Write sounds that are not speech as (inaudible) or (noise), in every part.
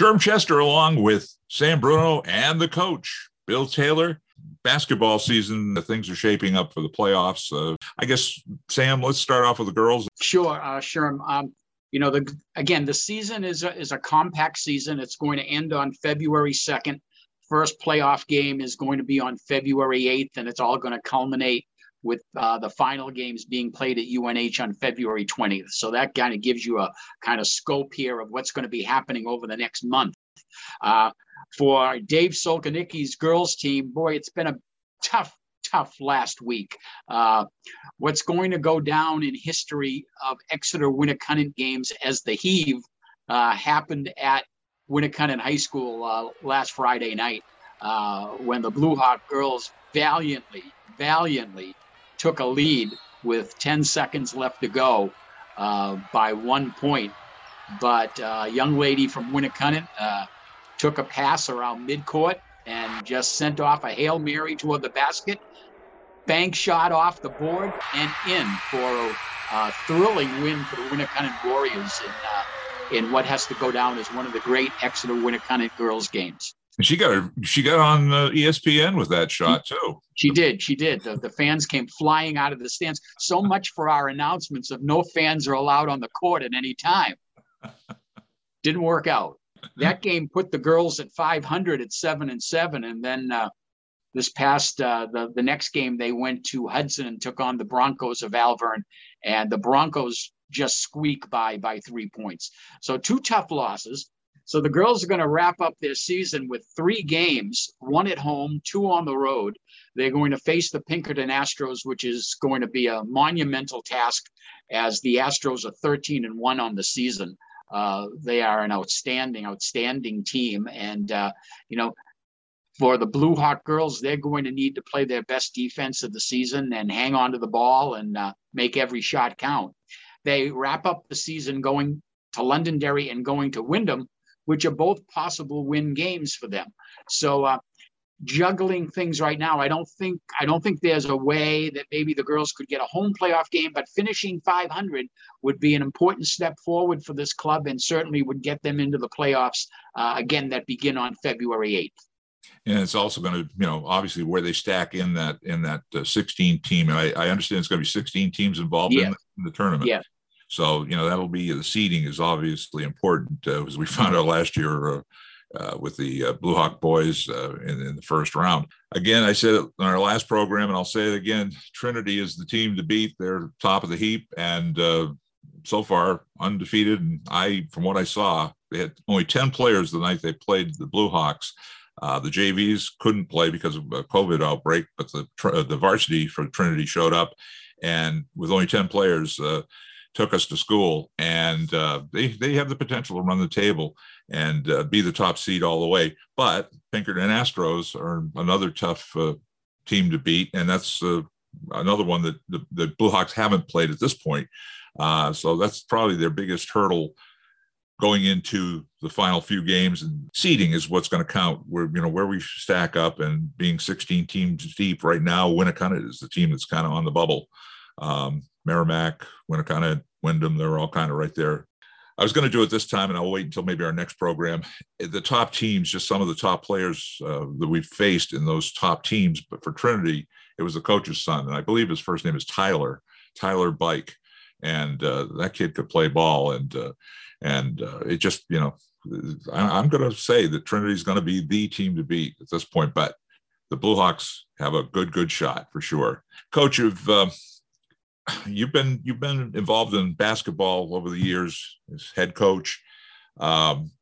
Sherm Chester, along with Sam Bruno and the coach, Bill Taylor. Basketball season, things are shaping up for the playoffs. Uh, I guess, Sam, let's start off with the girls. Sure, uh, Sherm. Um, you know, the again, the season is a, is a compact season. It's going to end on February 2nd. First playoff game is going to be on February 8th, and it's all going to culminate with uh, the final games being played at UNH on February 20th. So that kind of gives you a kind of scope here of what's going to be happening over the next month. Uh, for Dave Solkanicki's girls team, boy, it's been a tough, tough last week. Uh, what's going to go down in history of Exeter Winnacunnet games as the heave uh, happened at Winnacunnet High School uh, last Friday night uh, when the Blue Hawk girls valiantly, valiantly took a lead with 10 seconds left to go uh, by one point. But a young lady from Winnacunnet uh, took a pass around midcourt and just sent off a Hail Mary toward the basket. Bank shot off the board and in for a thrilling win for the Winnacunnet Warriors in, uh, in what has to go down as one of the great Exeter Winnacunnet girls games. And she got her, she got on uh, ESPN with that shot too. She did. She did. The, the fans came flying out of the stands. So much for our announcements of no fans are allowed on the court at any time. (laughs) Didn't work out. That game put the girls at 500 at seven and seven, and then uh, this past uh, the the next game they went to Hudson and took on the Broncos of Alvirne, and the Broncos just squeak by by three points. So two tough losses. So the girls are going to wrap up their season with three games, one at home, two on the road. They're going to face the Pinkerton Astros, which is going to be a monumental task as the Astros are 13 and 1 on the season. Uh, they are an outstanding, outstanding team. And, uh, you know, for the Blue Hawk girls, they're going to need to play their best defense of the season and hang on to the ball and uh, make every shot count. They wrap up the season going to Londonderry and going to Windham, which are both possible win games for them. So uh, juggling things right now, I don't think I don't think there's a way that maybe the girls could get a home playoff game, but finishing 500 would be an important step forward for this club and certainly would get them into the playoffs uh, again that begin on February 8th and it's also going to you know obviously where they stack in that in that uh, 16 team and I, I, understand it's going to be 16 teams involved yeah. in, the, in, the, tournament yeah so, you know, that'll be the seeding is obviously important, uh, as we (laughs) found out last year uh, uh, with the uh, Blue Hawk boys uh, in, in, the first round. Again, I said it in our last program, and I'll say it again Trinity is the team to beat. They're top of the heap, and uh, so far undefeated. And I, from what I saw, they had only 10 players the night they played the Blue Hawks. Uh, the JVs couldn't play because of a COVID outbreak, but the the varsity for Trinity showed up, and with only ten players, uh, took us to school, and uh, they they have the potential to run the table and uh, be the top seed all the way. But Pinkerton Astros are another tough uh, team to beat, and that's uh, another one that the, the Blue Hawks haven't played at this point. Uh, so that's probably their biggest hurdle going into the final few games and seeding is what's going to count where you know where we stack up and being 16 teams deep right now Winnacunnet is the team that's kind of on the bubble um, Merrimack, Winnacunnet, Windham, they're all kind of right there. I was going to do it this time, and I'll wait until maybe our next program. The top teams, just some of the top players uh, that we've faced in those top teams. But for Trinity, it was the coach's son, and I believe his first name is Tyler, Tyler Bike, and uh, that kid could play ball, and uh, and uh, it just you know, I, am going to say that Trinity is going to be the team to beat at this point, but the Blue Hawks have a good good shot for sure. Coach of uh, you've been you've been involved in basketball over the years as head coach. Um,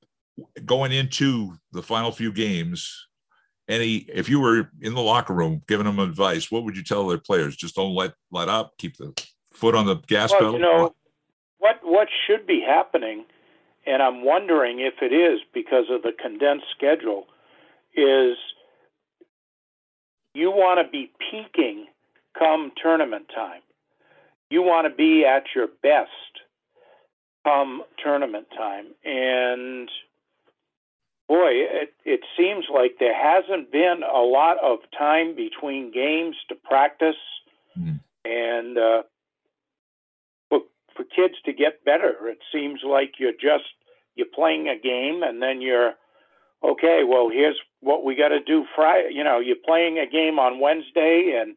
going into the final few games, any if you were in the locker room giving them advice, what would you tell their players? Just don't let let up, keep the foot on the gas well, pedal. You know what what should be happening, and I'm wondering if it is because of the condensed schedule, is you want to be peaking come tournament time you want to be at your best come tournament time. And boy, it, it seems like there hasn't been a lot of time between games to practice mm. and uh, for, for kids to get better. It seems like you're just you're playing a game and then you're okay. Well, here's what we got to do. Friday, you know, you're playing a game on Wednesday and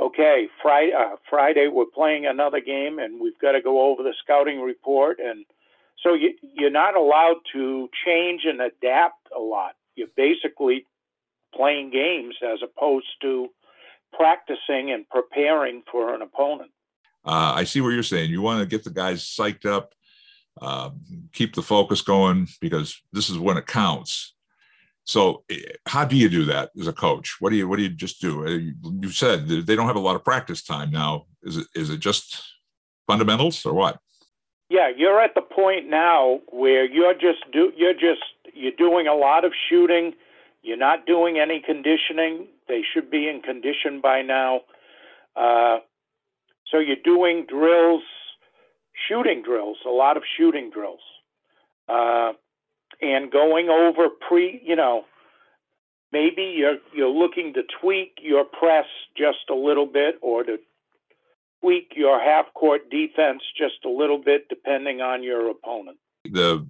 okay, Friday, uh, Friday we're playing another game and we've got to go over the scouting report and so you, you're not allowed to change and adapt a lot. You're basically playing games as opposed to practicing and preparing for an opponent. Uh, I see what you're saying. You want to get the guys psyched up, uh, keep the focus going because this is when it counts. So, eh, how do you do that as a coach? What do you What do you just do? Uh, you said they don't have a lot of practice time now. Is it Is it just fundamentals or what? Yeah, you're at the point now where you're just do you're just you're doing a lot of shooting. You're not doing any conditioning. They should be in condition by now. Uh, so you're doing drills, shooting drills, a lot of shooting drills, uh, and going over pre. You know, maybe you're you're looking to tweak your press just a little bit, or to tweak your half court defense just a little bit, depending on your opponent. The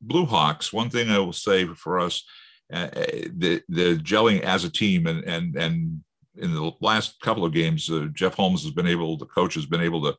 Blue Hawks. One thing I will say for us, uh, the the gelling as a team, and and and in the last couple of games, uh, Jeff Holmes has been able, the coach has been able to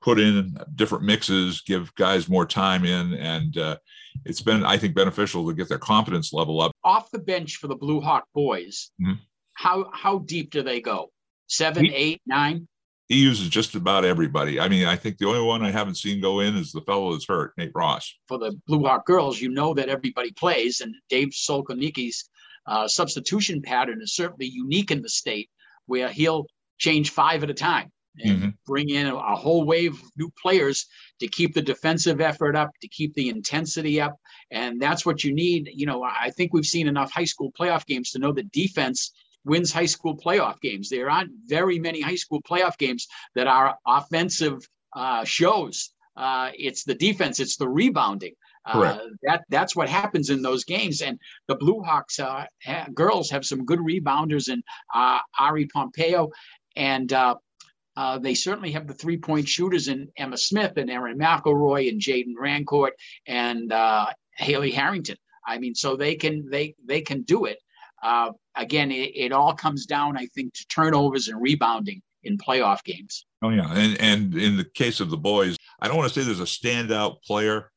put in different mixes, give guys more time in, and uh, it's been, I think, beneficial to get their confidence level up. Off the bench for the Blue Hawk boys, mm-hmm. how how deep do they go? Seven, he, eight, nine. He uses just about everybody. I mean, I think the only one I haven't seen go in is the fellow that's hurt, Nate Ross. For the Blue Hawk girls, you know that everybody plays, and Dave Solkonicki's uh, substitution pattern is certainly unique in the state where he'll change five at a time and mm-hmm. bring in a, a, whole wave of new players to keep the defensive effort up, to keep the intensity up. And that's what you need. You know, I think we've seen enough high school playoff games to know that defense wins high school playoff games. There aren't very many high school playoff games that are offensive uh, shows. Uh, it's the defense, it's the rebounding. Uh, that that's what happens in those games. And the Blue Hawks uh, ha- girls have some good rebounders in uh, Ari Pompeo, and uh, uh, they certainly have the three point shooters in Emma Smith and Erin McElroy and Jaden Rancourt and uh, Haley Harrington. I mean, so they can they they can do it. again, it, it all comes down, I think, to turnovers and rebounding in playoff games. Oh yeah, and and in the case of the boys, I don't want to say there's a standout player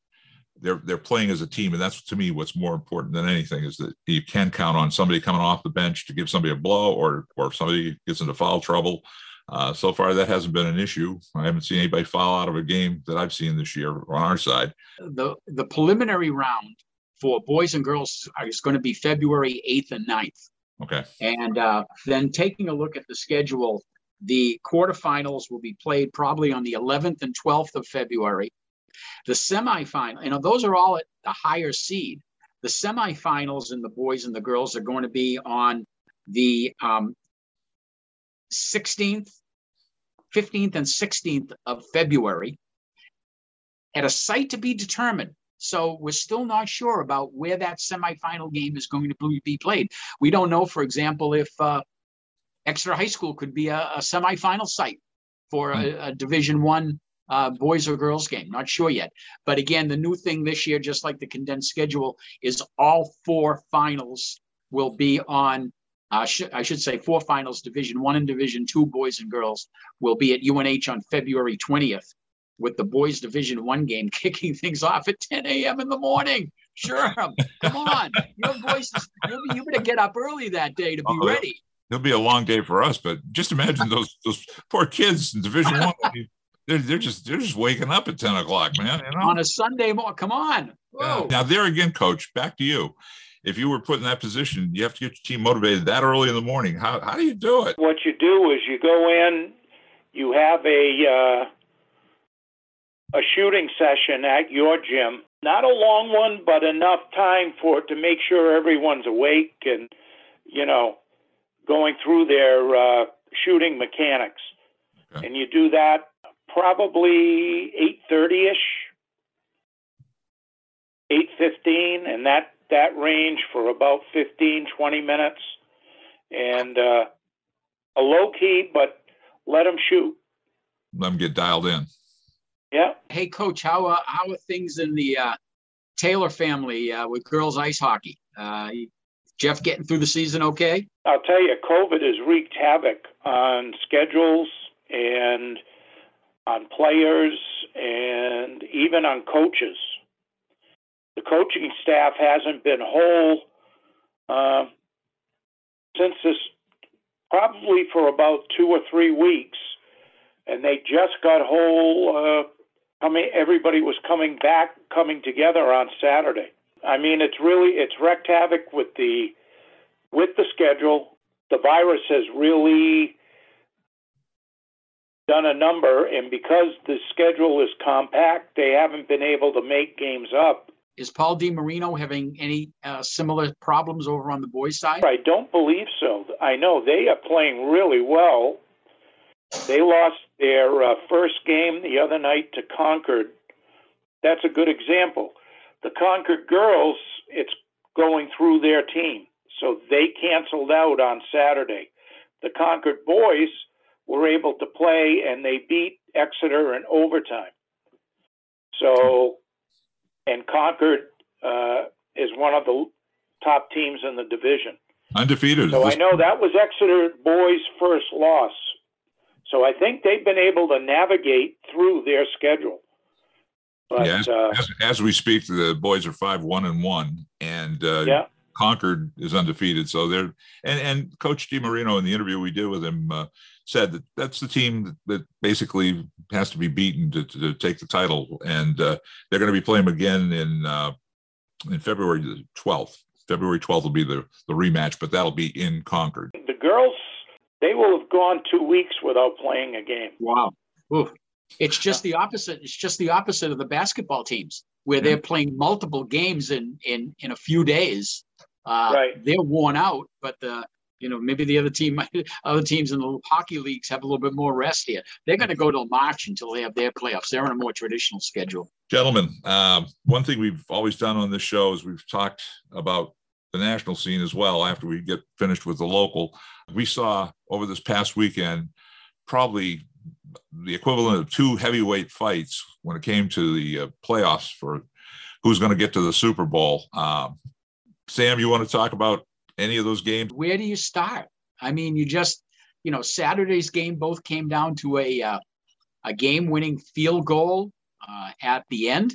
they're they're playing as a team, and that's to me what's more important than anything is that you can count on somebody coming off the bench to give somebody a blow, or or if somebody gets into foul trouble. Uh, so far, that hasn't been an issue. I haven't seen anybody foul out of a game that I've seen this year on our side. The the preliminary round for boys and girls is going to be February 8th and 9th. Okay. And uh, then taking a look at the schedule, the quarterfinals will be played probably on the 11th and 12th of February. The semifinal, you know, those are all at the higher seed. The semifinals and the boys and the girls are going to be on the um, 16th, 15th, and 16th of February at a site to be determined. So we're still not sure about where that semifinal game is going to be played. We don't know, for example, if uh, Exeter High School could be a, a semifinal site for a, hmm. a Division One uh, boys or girls game. Not sure yet. But again, the new thing this year, just like the condensed schedule, is all four finals will be on. Uh, sh- I should say four finals, Division One and Division Two, boys and girls, will be at UNH on February 20th, with the boys Division One game (laughs) kicking things off at 10 a.m. in the morning. Sure, come on, your voices. You, you better get up early that day to be oh, ready. It'll be a long day for us, but just imagine those those poor kids in Division One they're, they're just they're just waking up at 10 o'clock, man. You know? On a Sunday morning. Come on. Yeah. Now there again, coach, back to you. If you were put in that position, you have to get your team motivated that early in the morning. How how do you do it? What you do is you go in, you have a uh, a shooting session at your gym. Not a long one, but enough time for to make sure everyone's awake and you know going through their uh, shooting mechanics. Okay. And you do that probably 8.30ish 8.15 and that that range for about 15 20 minutes and uh, a low key but let them shoot let them get dialed in yeah hey coach how uh, how are things in the uh, Taylor family uh, with girls ice hockey. Uh, Jeff getting through the season okay? I'll tell you, COVID has wreaked havoc on schedules and on players and even on coaches. The coaching staff hasn't been whole uh, since this, probably for about two or three weeks, and they just got whole. Uh, coming, everybody was coming back, coming together on Saturday. I mean, it's really it's wreaked havoc with the with the schedule. The virus has really done a number, and because the schedule is compact, they haven't been able to make games up. Is Paul Di Marino having any uh, similar problems over on the boys' side? I don't believe so. I know they are playing really well. They lost their uh, first game the other night to Concord. That's a good example. The Concord girls, it's going through their team. So they canceled out on Saturday. The Concord boys were able to play and they beat Exeter in overtime. So, and Concord uh, is one of the top teams in the division. Undefeated. So I know that was Exeter boys' first loss. So I think they've been able to navigate through their schedule. But, yeah, as, uh, as, as, we speak, the boys are five one and one, and uh, yeah. Concord is undefeated. So they're and and Coach DiMarino in the interview we did with him uh, said that that's the team that, that basically has to be beaten to, to, to take the title, and uh, they're going to be playing again in uh, in February twelfth. February twelfth will be the the rematch, but that'll be in Concord. The girls they will have gone two weeks without playing a game. Wow. Oof. It's just the opposite. It's just the opposite of the basketball teams where they're playing multiple games in in in a few days. Uh, right. They're worn out, but the you know maybe the other team, (laughs) other teams in the hockey leagues have a little bit more rest here. They're going to go till March until they have their playoffs. They're on a more traditional schedule. Gentlemen, um, one thing we've always done on this show is we've talked about the national scene as well. After we get finished with the local, we saw over this past weekend probably the equivalent of two heavyweight fights when it came to the uh, playoffs for who's going to get to the Super Bowl. Um, Sam, you want to talk about any of those games? Where do you start? I mean, you just, you know, Saturday's game both came down to a uh, a game-winning field goal uh, at the end,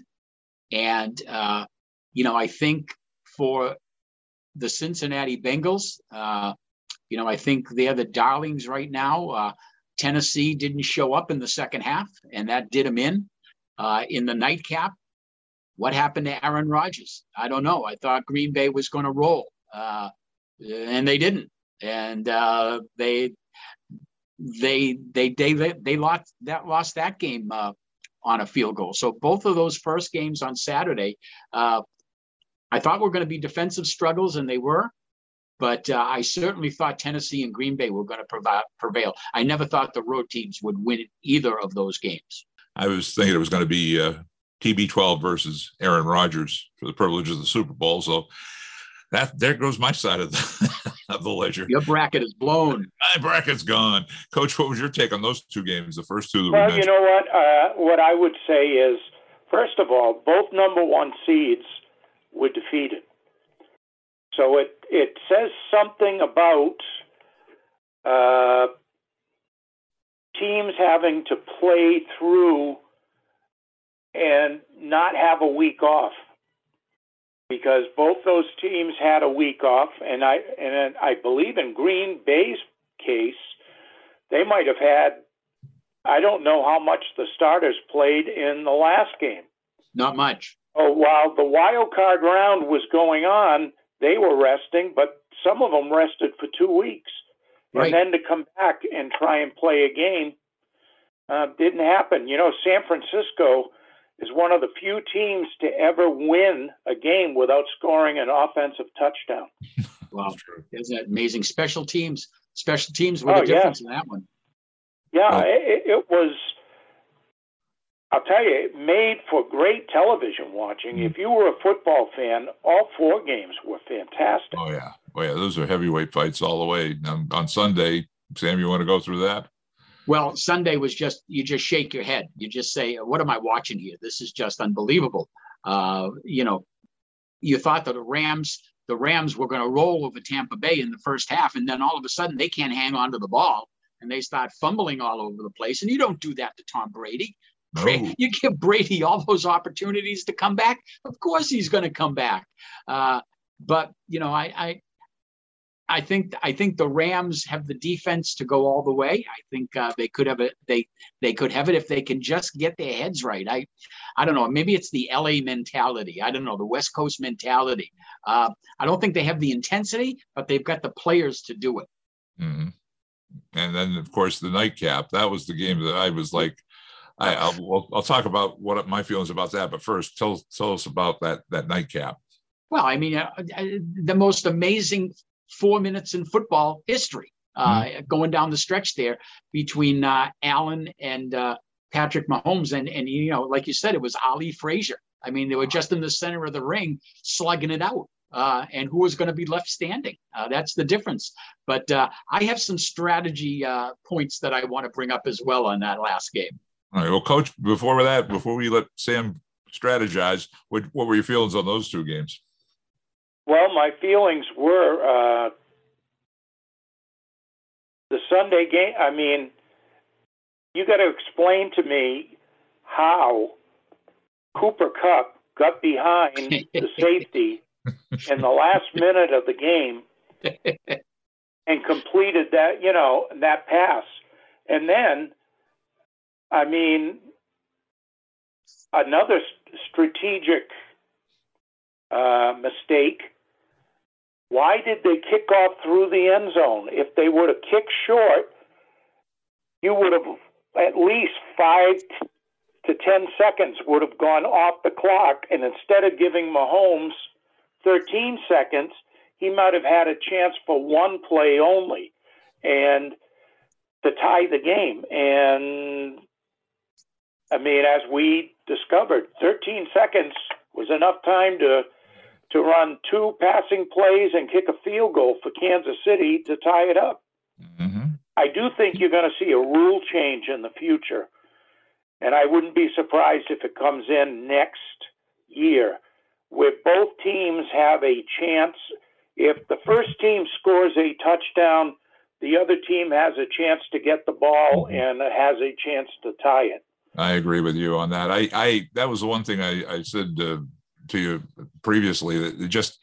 and uh, you know, I think for the Cincinnati Bengals, uh, you know, I think they're the darlings right now. Uh, Tennessee didn't show up in the second half, and that did them in. Uh, in the nightcap, what happened to Aaron Rodgers? I don't know. I thought Green Bay was going to roll, uh, and they didn't. And uh, they they they they they lost that lost that game uh, on a field goal. So both of those first games on Saturday, uh, I thought were going to be defensive struggles, and they were. But uh, I certainly thought Tennessee and Green Bay were going to prevail. I never thought the road teams would win either of those games. I was thinking it was going to be uh, TB12 versus Aaron Rodgers for the privilege of the Super Bowl. So that there goes my side of the, (laughs) of the ledger. Your bracket is blown. My bracket's gone. Coach, what was your take on those two games? The first two. well, we you know what? Uh, what I would say is, first of all, both number one seeds were defeated. So it it says something about uh, teams having to play through and not have a week off because both those teams had a week off, and I and I believe in Green Bay's case, they might have had. I don't know how much the starters played in the last game. Not much. Oh, while the wild card round was going on, they were resting, but some of them rested for two weeks. Right. And then to come back and try and play a game uh, didn't happen. You know, San Francisco is one of the few teams to ever win a game without scoring an offensive touchdown. (laughs) wow, isn't that amazing? Special teams, special teams what oh, the difference yeah. in that one. Yeah, it, it was I'll tell you, it made for great television watching. Mm. If you were a football fan, all four games were fantastic. Oh yeah, oh yeah, those are heavyweight fights all the way. On, on Sunday, Sam, you want to go through that? Well, Sunday was just you just shake your head. You just say, "What am I watching here? This is just unbelievable." Uh, you know, you thought that the Rams, the Rams were going to roll over Tampa Bay in the first half, and then all of a sudden they can't hang on to the ball and they start fumbling all over the place. And you don't do that to Tom Brady. No. You give Brady all those opportunities to come back. Of course, he's going to come back. Uh, but you know, I, I, I think I think the Rams have the defense to go all the way. I think uh, they could have it. They they could have it if they can just get their heads right. I I don't know. Maybe it's the LA mentality. I don't know the West Coast mentality. Uh, I don't think they have the intensity, but they've got the players to do it. Mm-hmm. And then of course the nightcap. That was the game that I was like, I, I'll, I'll talk about what my feelings about that. But first, tell tell us about that that nightcap. Well, I mean, uh, uh, the most amazing four minutes in football history, uh, mm-hmm. going down the stretch there between uh, Allen and uh, Patrick Mahomes, and and you know, like you said, it was Ali Frazier. I mean, they were just in the center of the ring, slugging it out. Uh, and who was going to be left standing. Uh, that's the difference. But uh, I have some strategy uh, points that I want to bring up as well on that last game. All right. Well, coach, before that, before we let Sam strategize, what, what were your feelings on those two games? Well, my feelings were uh, the Sunday game. I mean, you got to explain to me how Cooper Kupp got behind the (laughs) safety in the last minute of the game and completed that, you know, that pass. And then I mean, another strategic uh, mistake. Why did they kick off through the end zone? If they would have kicked short, you would have at least five to 10 seconds would have gone off the clock. And instead of giving Mahomes 13 seconds, he might have had a chance for one play only and to tie the game. And I mean, as we discovered, 13 seconds was enough time to to run two passing plays and kick a field goal for Kansas City to tie it up. Mm-hmm. I do think you're going to see a rule change in the future, and I wouldn't be surprised if it comes in next year, where both teams have a chance. If the first team scores a touchdown, the other team has a chance to get the ball and has a chance to tie it. I agree with you on that. I, I that was the one thing I, I said to, to you previously that it just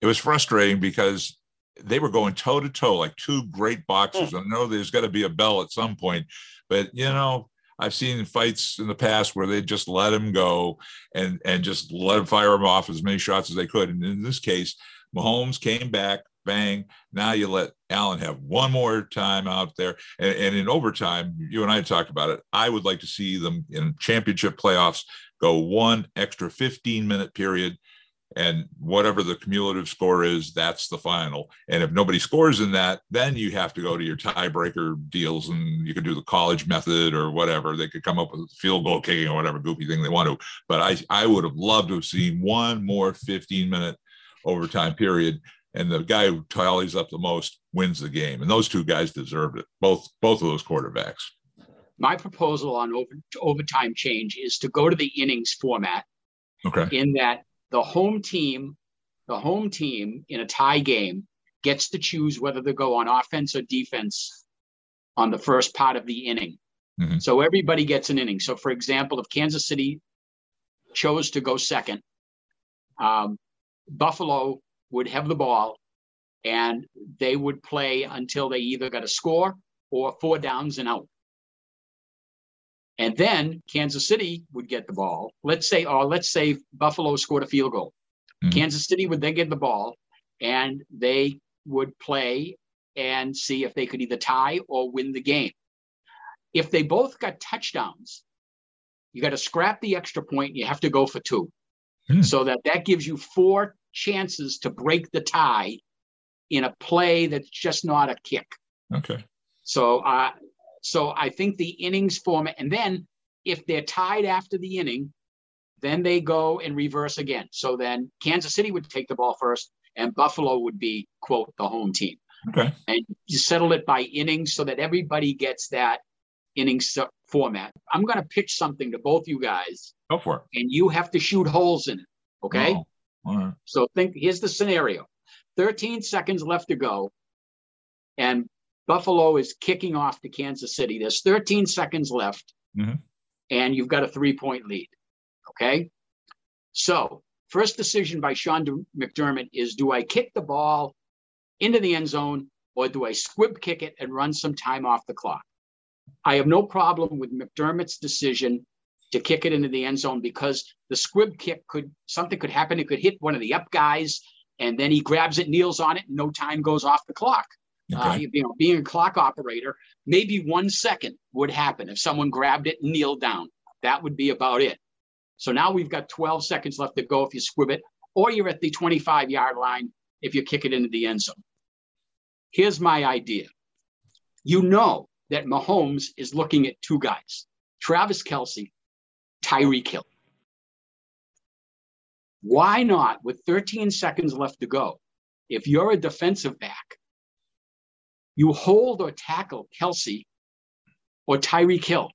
it was frustrating because they were going toe to toe like two great boxers. Mm. I know there's got to be a bell at some point, but you know I've seen fights in the past where they just let him go and and just let him fire him off as many shots as they could. And in this case, Mahomes came back, bang. Now you let Allen have one more time out there. And, and, in overtime, you and I talked about it. I would like to see them in championship playoffs go one extra 15 minute period. And whatever the cumulative score is, that's the final. And if nobody scores in that, then you have to go to your tiebreaker deals and you can do the college method or whatever. They could come up with field goal kicking or whatever goofy thing they want to. But I, I would have loved to have seen one more 15 minute overtime period and the guy who tallies up the most wins the game. And those two guys deserved it. Both both of those quarterbacks. My proposal on over, overtime change is to go to the innings format. Okay. In that the home team, the home team in a tie game gets to choose whether they go on offense or defense on the first part of the inning. Mm-hmm. So everybody gets an inning. So for example, if Kansas City chose to go second, um, Buffalo would have the ball and they would play until they either got a score or four downs and out. And then Kansas City would get the ball. Let's say, or let's say Buffalo scored a field goal. Mm-hmm. Kansas City would then get the ball and they would play and see if they could either tie or win the game. If they both got touchdowns, you got to scrap the extra point. You have to go for two. Mm. So that that gives you four chances to break the tie in a play that's just not a kick. Okay. So, uh, so I think the innings format, and then if they're tied after the inning, then they go and reverse again. So then Kansas City would take the ball first, and Buffalo would be quote the home team. Okay. And you settle it by innings so that everybody gets that innings format. I'm going to pitch something to both you guys Go for it. and you have to shoot holes in it. Okay. Oh, all right. So think here's the scenario 13 seconds left to go, and Buffalo is kicking off to Kansas City. There's 13 seconds left, Mhm. and you've got a three point lead. Okay. So, first decision by Sean McDermott is do I kick the ball into the end zone or do I squib kick it and run some time off the clock? I have no problem with McDermott's decision to kick it into the end zone because the squib kick could something could happen. It could hit one of the up guys, and then he grabs it, kneels on it, and no time goes off the clock. Uh, Okay. you know, being a clock operator, maybe one second would happen if someone grabbed it and kneeled down. That would be about it. So now we've got 12 seconds left to go if you squib it, or you're at the 25 yard line if you kick it into the end zone. Here's my idea. You know that Mahomes is looking at two guys, Travis Kelce, Tyreek Hill. Why not, with 13 seconds left to go, if you're a defensive back, you hold or tackle Kelce or Tyreek Hill.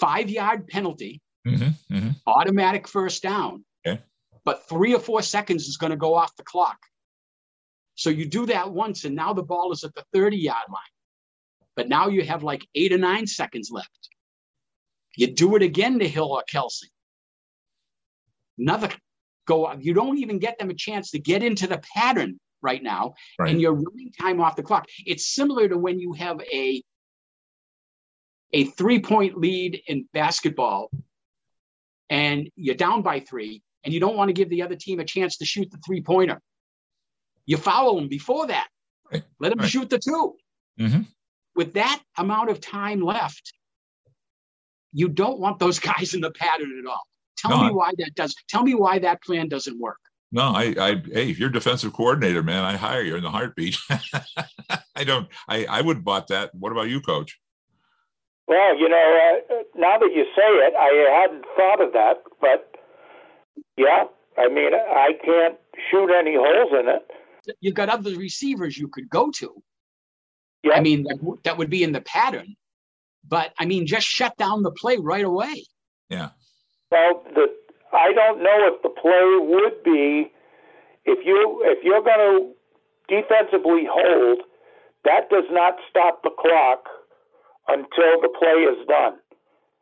Five yard penalty, Mhm, mhm. automatic first down. Okay. But three or four seconds is going to go off the clock. So you do that once, and now the ball is at the 30 yard line. But now you have like eight or nine seconds left. You do it again to Hill or Kelce. Another go. You don't even get them a chance to get into the pattern right now, Right. and you're running time off the clock. It's similar to when you have a a three point lead in basketball and you're down by three and you don't want to give the other team a chance to shoot the three pointer. You foul them before that. Right. Let them Right. shoot the 2 Mhm. With that amount of time left, you don't want those (laughs) guys in the pattern at all. Tell No, me why that does. Tell me why that plan doesn't work. No, I, I, hey, if you're defensive coordinator, man, I hire you in the heartbeat. (laughs) I don't, I, I would bought that. What about you, coach? Well, you know, uh, now that you say it, I hadn't thought of that, but yeah, I mean, I can't shoot any holes in it. You've got other receivers you could go to. Yeah. I mean, that, w- that would be in the pattern. But I mean, just shut down the play right away. Yeah. Well, the I don't know if the play would be if you if you're going to defensively hold, that does not stop the clock until the play is done,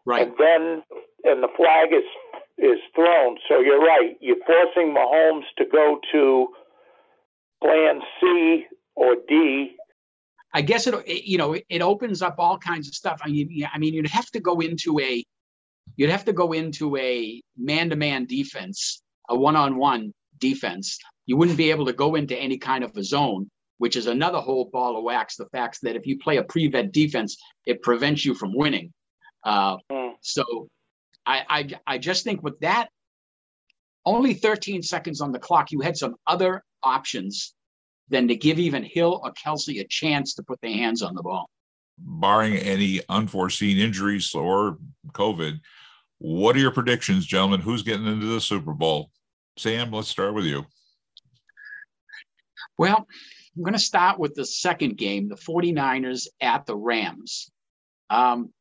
Right. and then and the flag is is thrown. So you're right. You're forcing Mahomes to go to plan C or D. I guess it, you know, it opens up all kinds of stuff. I mean, I mean, you'd have to go into a, you'd have to go into a man-to-man defense, a one-on-one defense. You wouldn't be able to go into any kind of a zone, which is another whole ball of wax. The fact that if you play a prevent defense, it prevents you from winning. Uh, Hmm. so, I, I, I just think with that, only 13 seconds on the clock, you had some other options than to give even Hill or Kelce a chance to put their hands on the ball. Barring any unforeseen injuries or COVID, what are your predictions, gentlemen? Who's getting into the Super Bowl? Sam, let's start with you. Well, I'm going to start with the second game, the 49ers at the Rams. Um,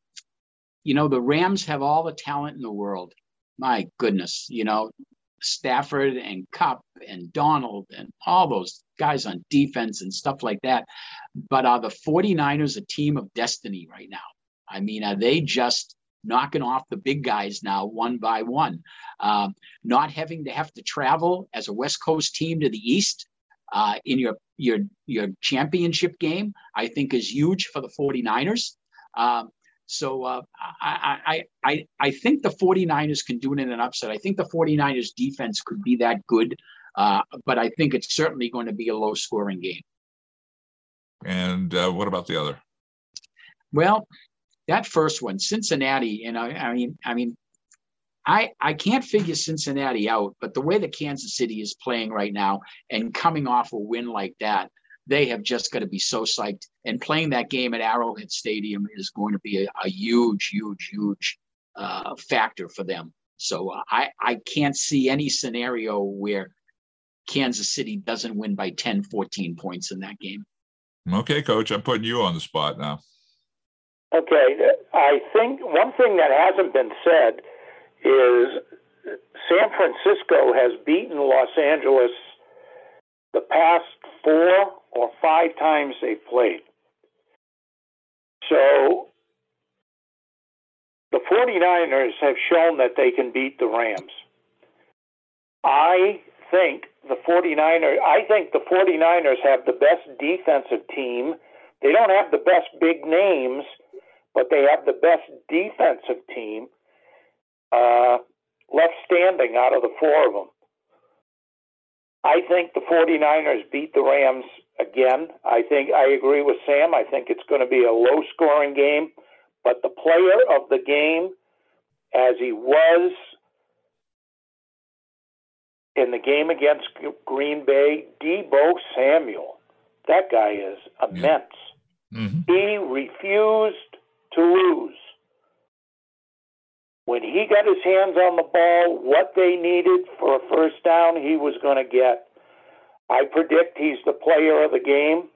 you know, the Rams have all the talent in the world. My goodness, you know, Stafford and Kupp and Donald and all those guys on defense and stuff like that. But are the 49ers a team of destiny right now? I mean, are they just knocking off the big guys now one by one? Um, not having to have to travel as a West Coast team to the East uh, in your your your championship game, I think is huge for the 49ers. Um, so uh, I, I, I, I think the 49ers can do it in an upset. I think the 49ers defense could be that good, uh, but I think it's certainly going to be a low scoring game. And uh, what about the other? Well, that first one, Cincinnati, and I, I mean, I mean, I I can't figure Cincinnati out, but the way that Kansas City is playing right now and coming off a win like that, they have just got to be so psyched. And playing that game at Arrowhead Stadium is going to be a, a huge, huge, huge uh, factor for them. So uh, I I can't see any scenario where Kansas City doesn't win by 10, 14 points in that game. Okay, coach, I'm putting you on the spot now. Okay, I think one thing that hasn't been said is San Francisco has beaten Los Angeles the past four or five times they've played. So the 49ers have shown that they can beat the Rams. I think the 49ers I think the 49ers have the best defensive team. They don't have the best big names, but they have the best defensive team uh, left standing out of the four of them. I think the 49ers beat the Rams again. I think I agree with Sam. I think it's going to be a low scoring game, but the player of the game, as he was in the game against Green Bay, Deebo Samuel, that guy is immense. Mm-hmm. He refused lose. When he got his hands on the ball, what they needed for a first down, he was going to get. I predict he's the player of the game,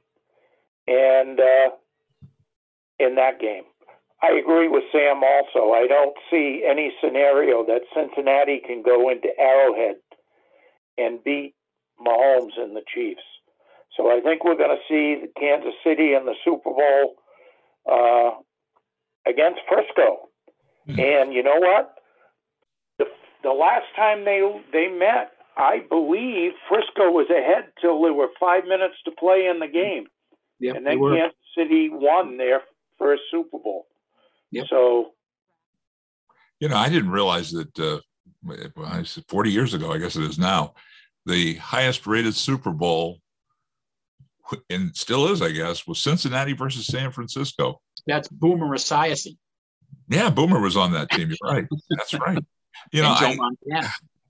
and uh, in that game, I agree with Sam. Also, I don't see any scenario that Cincinnati can go into Arrowhead and beat Mahomes and the Chiefs. So I think we're going to see the Kansas City in the Super Bowl uh, against Frisco. Mm-hmm. And you know what? The the last time they they met, I believe Frisco was ahead till there were five minutes to play in the game. Yep, and then Kansas City won their first Super Bowl. Yep. So, you know, I didn't realize that. Uh, I said 40 years ago, I guess it is now, the highest rated Super Bowl, and still is, I guess, was Cincinnati versus San Francisco. That's Boomer Esiason. Yeah, Boomer was on that team. You're right. That's right. You know, I,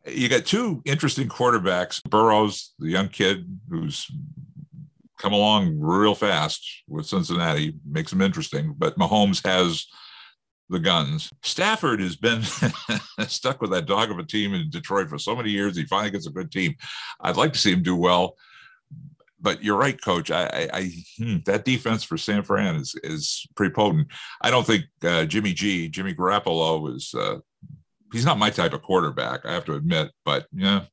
you got two interesting quarterbacks. Burrows, the young kid who's come along real fast with Cincinnati, makes him interesting. But Mahomes has the guns. Stafford has been (laughs) stuck with that dog of a team in Detroit for so many years. He finally gets a good team. I'd like to see him do well but you're right, Coach. I, I, I hmm, that defense for San Fran is is pretty potent. I don't think uh, Jimmy G, Jimmy Garoppolo is. Uh, he's not my type of quarterback. I have to admit, but yeah,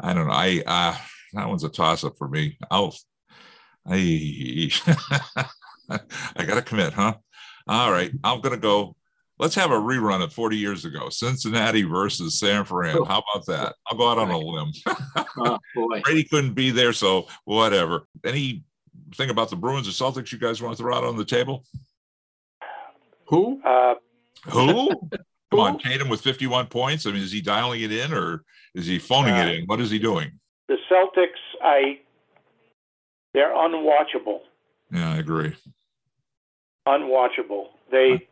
I don't know. I uh, that one's a toss up for me. I'll. I (laughs) I got to commit, huh? All right, I'm gonna go let's have a rerun of 40 years ago. Cincinnati versus san fran. How about that? I'll go out on a limb. Oh, boy. brady couldn't be there so whatever. Anything about the bruins or celtics you guys want to throw out on the table? Who? Uh, who? (laughs) Come on tatum with 51 points. I mean is he dialing it in or is he phoning uh, it in? What is he doing? the celtics i they're unwatchable. Yeah i agree. Unwatchable. They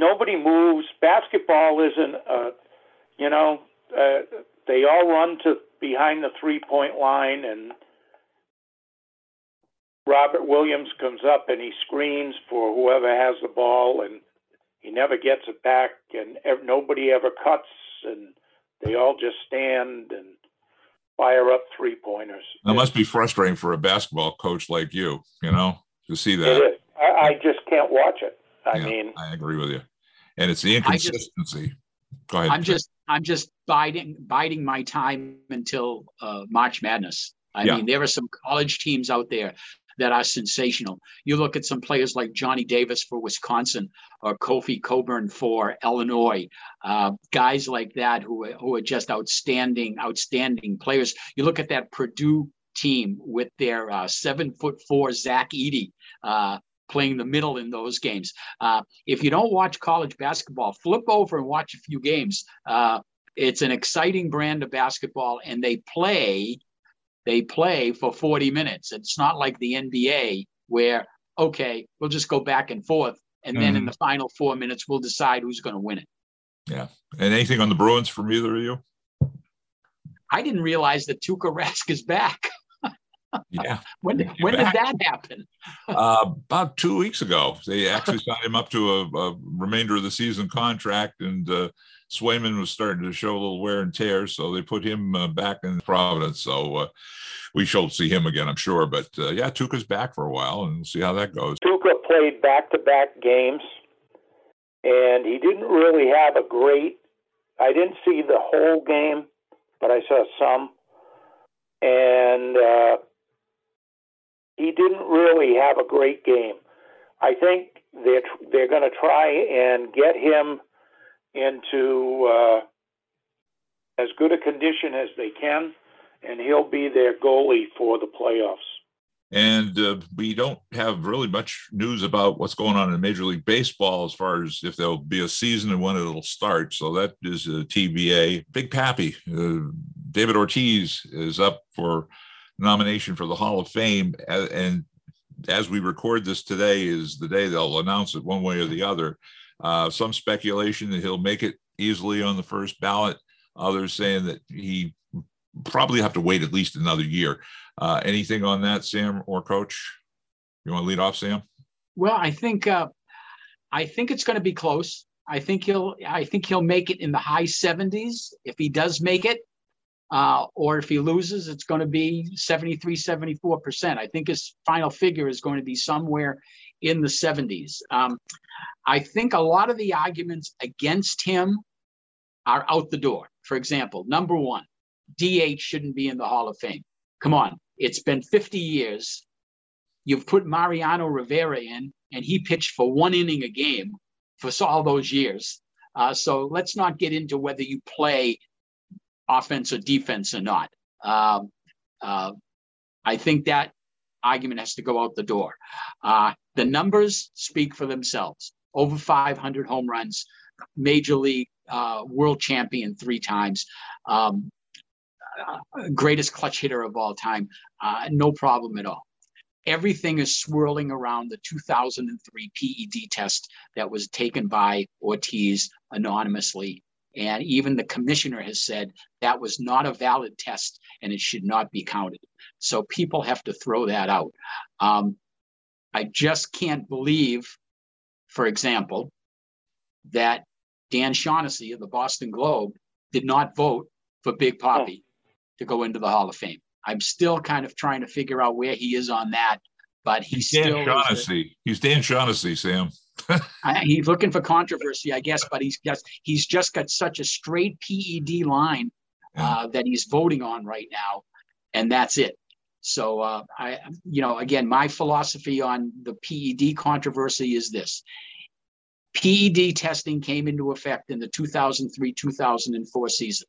nobody moves. Basketball isn't, uh, you know, uh, they all run to behind the three point line, and Robert Williams comes up and he screens for whoever has the ball, and he never gets it back, and ev- nobody ever cuts, and they all just stand and fire up three pointers. That must be frustrating for a basketball coach like you, you know, to see that. It is. I, I just can't watch it. I yeah, mean, I agree with you and it's the inconsistency. Just, Go ahead. I'm just I'm just biding biding my time until uh, March Madness. I yeah. mean, there are some college teams out there that are sensational. You look at some players like Johnny Davis for Wisconsin or Kofi Cockburn for Illinois, uh, guys like that who, who are just outstanding, outstanding players. You look at that Purdue team with their uh, seven foot four Zach Edey, uh, playing the middle in those games. Uh, if you don't watch college basketball, flip over and watch a few games. Uh, it's an exciting brand of basketball, and they play. They play for 40 minutes. It's not like the NBA where okay, we'll just go back and forth, and then mm. in mm-hmm. the final four minutes we'll decide who's going to win it. Yeah. And anything on the Bruins from either of you? I didn't realize that Tuukka Rask is back. (laughs) Yeah. (laughs) when did, when did that happen? uh, about two weeks ago. They actually (laughs) signed him up to a, a, remainder of the season contract, and uh, Swayman was starting to show a little wear and tear, so they put him uh, back in Providence. So uh, we shall see him again, I'm sure. But uh, yeah, Tuukka's back for a while, and we'll see how that goes. Tuukka played back-to-back games and he didn't really have a great. I didn't see the whole game, but I saw some, and uh, he didn't really have a great game. I think they're they're going to try and get him into uh, as good a condition as they can, and he'll be their goalie for the playoffs. And uh, we don't have really much news about what's going on in Major League Baseball as far as if there'll be a season and when it'll start. So that is a TBA. Big Papi, uh, David Ortiz is up for nomination for the Hall of Fame. And as we record this today, is the day they'll announce it one way or the other. Uh, some speculation that he'll make it easily on the first ballot. Others saying that he probably have to wait at least another year. Uh, anything on that, Sam or Coach? You want to lead off, Sam? Well, I think uh, I think it's going to be close. I think he'll I think he'll make it in the high 70s if he does make it. Uh, or if he loses, it's going to be 73, 74%. I think his final figure is going to be somewhere in the 70s. Um, I think a lot of the arguments against him are out the door. For example, number one, DH shouldn't be in the Hall of Fame. Come on, it's been 50 years. You've put Mariano Rivera in, and he pitched for one inning a game for all those years. Uh, so let's not get into whether you play offense or defense or not. Um, uh, I think that argument has to go out the door. Uh, the numbers speak for themselves. Over 500 home runs, major league uh, world champion three times. Um, uh, greatest clutch hitter of all time. Uh, no problem at all. Everything is swirling around the 2003 PED test that was taken by Ortiz anonymously. And even the commissioner has said that was not a valid test and it should not be counted. So people have to throw that out. Um, I just can't believe, for example, that Dan Shaughnessy of the Boston Globe did not vote for Big Papi to go into the Hall of Fame. I'm still kind of trying to figure out where he is on that, but he's, he's Dan Shaughnessy. he's Dan Shaughnessy, Sam. I, he's looking for controversy, I guess, but he's just he's just got such a straight PED line uh, that he's voting on right now, and that's it. So uh, I, you know, again, my philosophy on the PED controversy is this: PED testing came into effect in the 2003-2004 season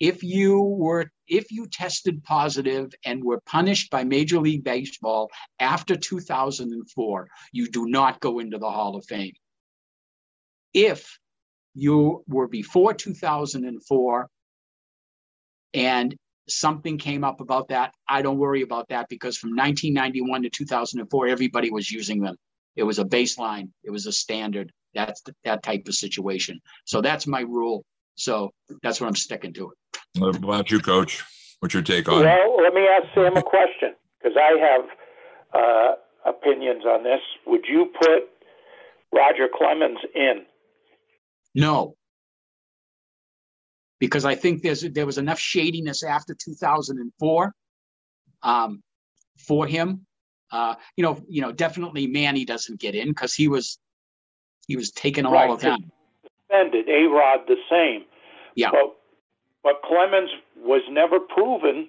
if you were if you tested positive and were punished by major league baseball after 2004 you do not go into the hall of fame. If you were before 2004 and something came up about that i don't worry about that because from 1991 to 2004 everybody was using them. It was a baseline. It was a standard. That's that type of situation. So that's my rule. So that's what i'm sticking to what about you, Coach? What's your take on well, let me ask Sam a question because I have uh, opinions on this. Would you put Roger Clemens in? No, because I think there's there was enough shadiness after 2004 um, for him. Uh, you know, you know, definitely Manny doesn't get in because he was he was taken all the time. Suspended. A Rod the same. Yeah. But but Clemens was never proven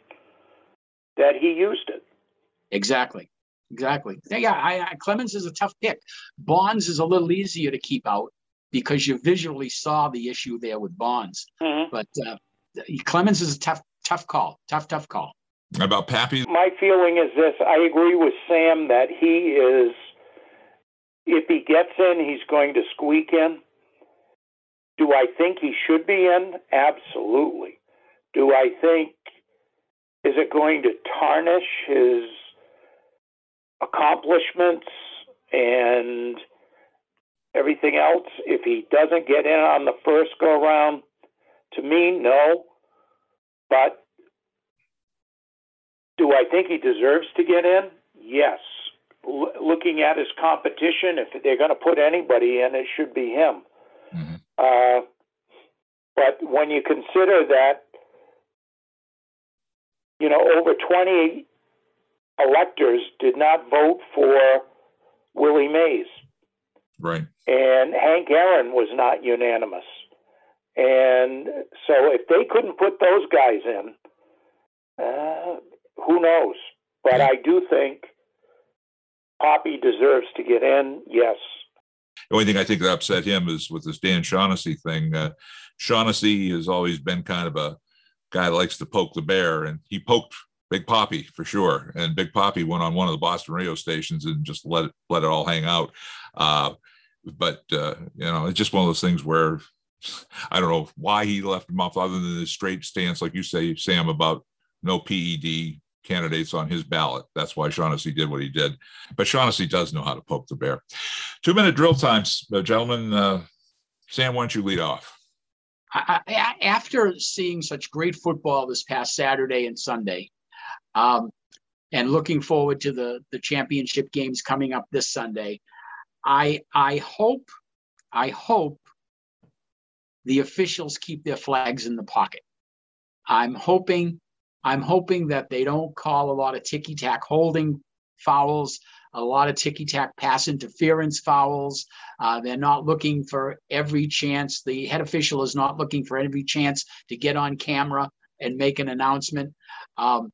that he used it. Exactly. Exactly. Yeah, I, I, Clemens is a tough pick. Bonds is a little easier to keep out because you visually saw the issue there with Bonds. Mm-hmm. But uh, Clemens is a tough, tough call. Tough, tough call. About Papi? My feeling is this: I agree with Sam that he is. If he gets in, he's going to squeak in. Do I think he should be in? Absolutely. Do I think, is it going to tarnish his accomplishments and everything else if he doesn't get in on the first go round? To me, no. But do I think he deserves to get in? Yes. L- looking at his competition, if they're going to put anybody in, it should be him. Uh, but when you consider that, you know, over 20 electors did not vote for Willie Mays. Right. And Hank Aaron was not unanimous. And so if they couldn't put those guys in, uh, who knows? But I do think Papi deserves to get in. Yes. The only thing I think that upset him is with this Dan Shaughnessy thing. Uh, Shaughnessy has always been kind of a guy that likes to poke the bear, and he poked Big Papi for sure. And Big Papi went on one of the Boston radio stations and just let it, let it all hang out. Uh, but uh, you know, it's just one of those things where I don't know why he left him off, other than his straight stance, like you say, Sam, about no PED candidates on his ballot. That's why Shaughnessy did what he did. But Shaughnessy does know how to poke the bear. Two minute drill times, uh, gentlemen. Uh, Sam, why don't you lead off? I, I, after seeing such great football this past Saturday and Sunday, um, and looking forward to the the championship games coming up this Sunday, I I hope I hope the officials keep their flags in the pocket. I'm hoping I'm hoping that they don't call a lot of ticky tack holding fouls, a lot of ticky tack pass interference fouls. Uh, they're not looking for every chance. The head official is not looking for every chance to get on camera and make an announcement. Um,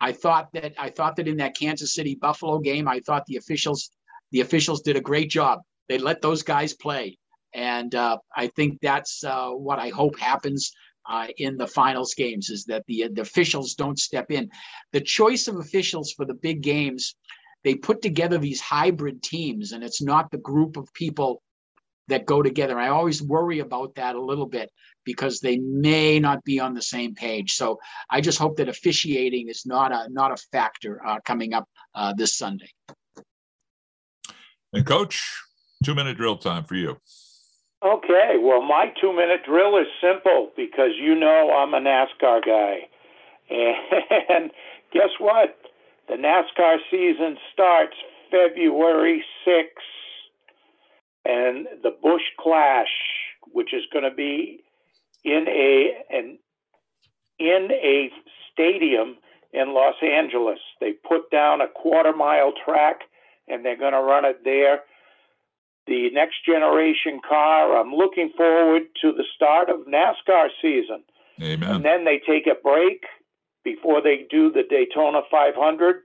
I thought that I thought that in that Kansas City Buffalo game, I thought the officials the officials did a great job. They let those guys play, and uh, I think that's uh, what I hope happens uh, in the finals games is that the, the officials don't step in. The choice of officials for the big games, they put together these hybrid teams, and it's not the group of people that go together. I always worry about that a little bit because they may not be on the same page. So I just hope that officiating is not a not a factor uh, coming up uh, this Sunday. And coach, two minute drill time for you. Okay, well, my two minute drill is simple because you know I'm a NASCAR guy. And (laughs) guess what? The NASCAR season starts February 6th. And the Busch Clash, which is going to be in a an in a stadium in Los Angeles. They put down a quarter mile track and they're going to run it there the next generation car. I'm looking forward to the start of NASCAR season. Amen. And then they take a break before they do the Daytona 500,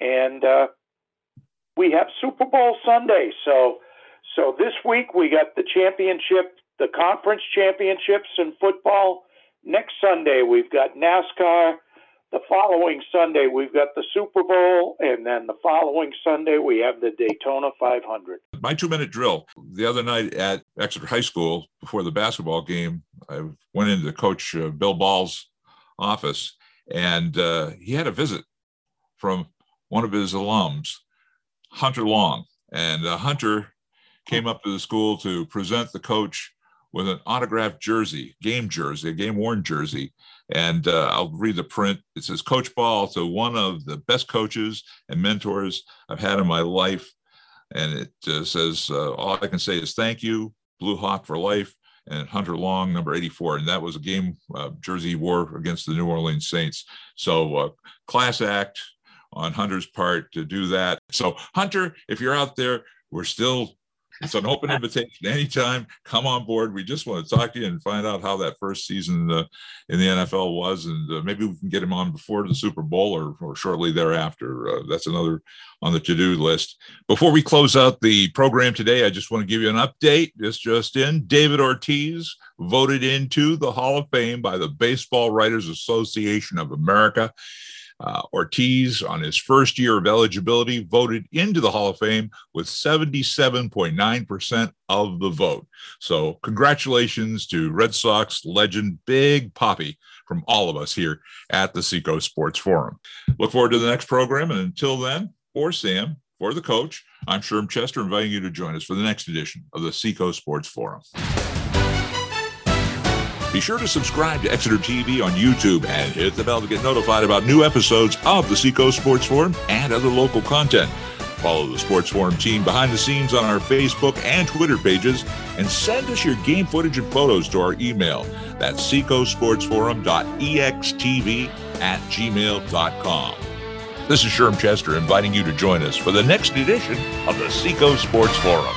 and uh, we have Super Bowl Sunday. So, so this week we got the championship, the conference championships in football. Next Sunday we've got NASCAR the following Sunday, we've got the Super Bowl, and then the following Sunday, we have the Daytona 500. My two minute drill the other night at Exeter High School before the basketball game, I went into Coach uh, Bill Ball's office, and uh, he had a visit from one of his alums, Hunter Long. And uh, Hunter came up to the school to present the coach with an autographed jersey, game jersey, a game worn jersey. And uh, I'll read the print. It says, Coach Ball to one of the best coaches and mentors I've had in my life. And it uh, says, uh, all I can say is thank you, Blue Hawk for life, and Hunter Long, number 84. And that was a game uh, jersey wore against the New Orleans Saints. So, uh, class act on Hunter's part to do that. So, Hunter, if you're out there, we're still it's an open invitation anytime. Come on board. We just want to talk to you and find out how that first season uh, in the NFL was, and uh, maybe we can get him on before the Super Bowl or, or shortly thereafter. Uh, that's another on the to-do list. Before we close out the program today, I just want to give you an update. This just in: David Ortiz voted into the Hall of Fame by the Baseball Writers Association of America. Uh, Ortiz, on his first year of eligibility, voted into the Hall of Fame with 77.9% of the vote. So, congratulations to Red Sox legend Big Papi from all of us here at the Seacoast Sports Forum. Look forward to the next program. And until then, for Sam, for the coach, I'm Sherm Chester, inviting you to join us for the next edition of the Seacoast Sports Forum. Be sure to subscribe to Exeter TV on YouTube and hit the bell to get notified about new episodes of the Seacoast Sports Forum and other local content. Follow the Sports Forum team behind the scenes on our Facebook and Twitter pages and send us your game footage and photos to our email. That's seacoastsportsforum.extv at gmail.com. This is Sherm Chester inviting you to join us for the next edition of the Seacoast Sports Forum.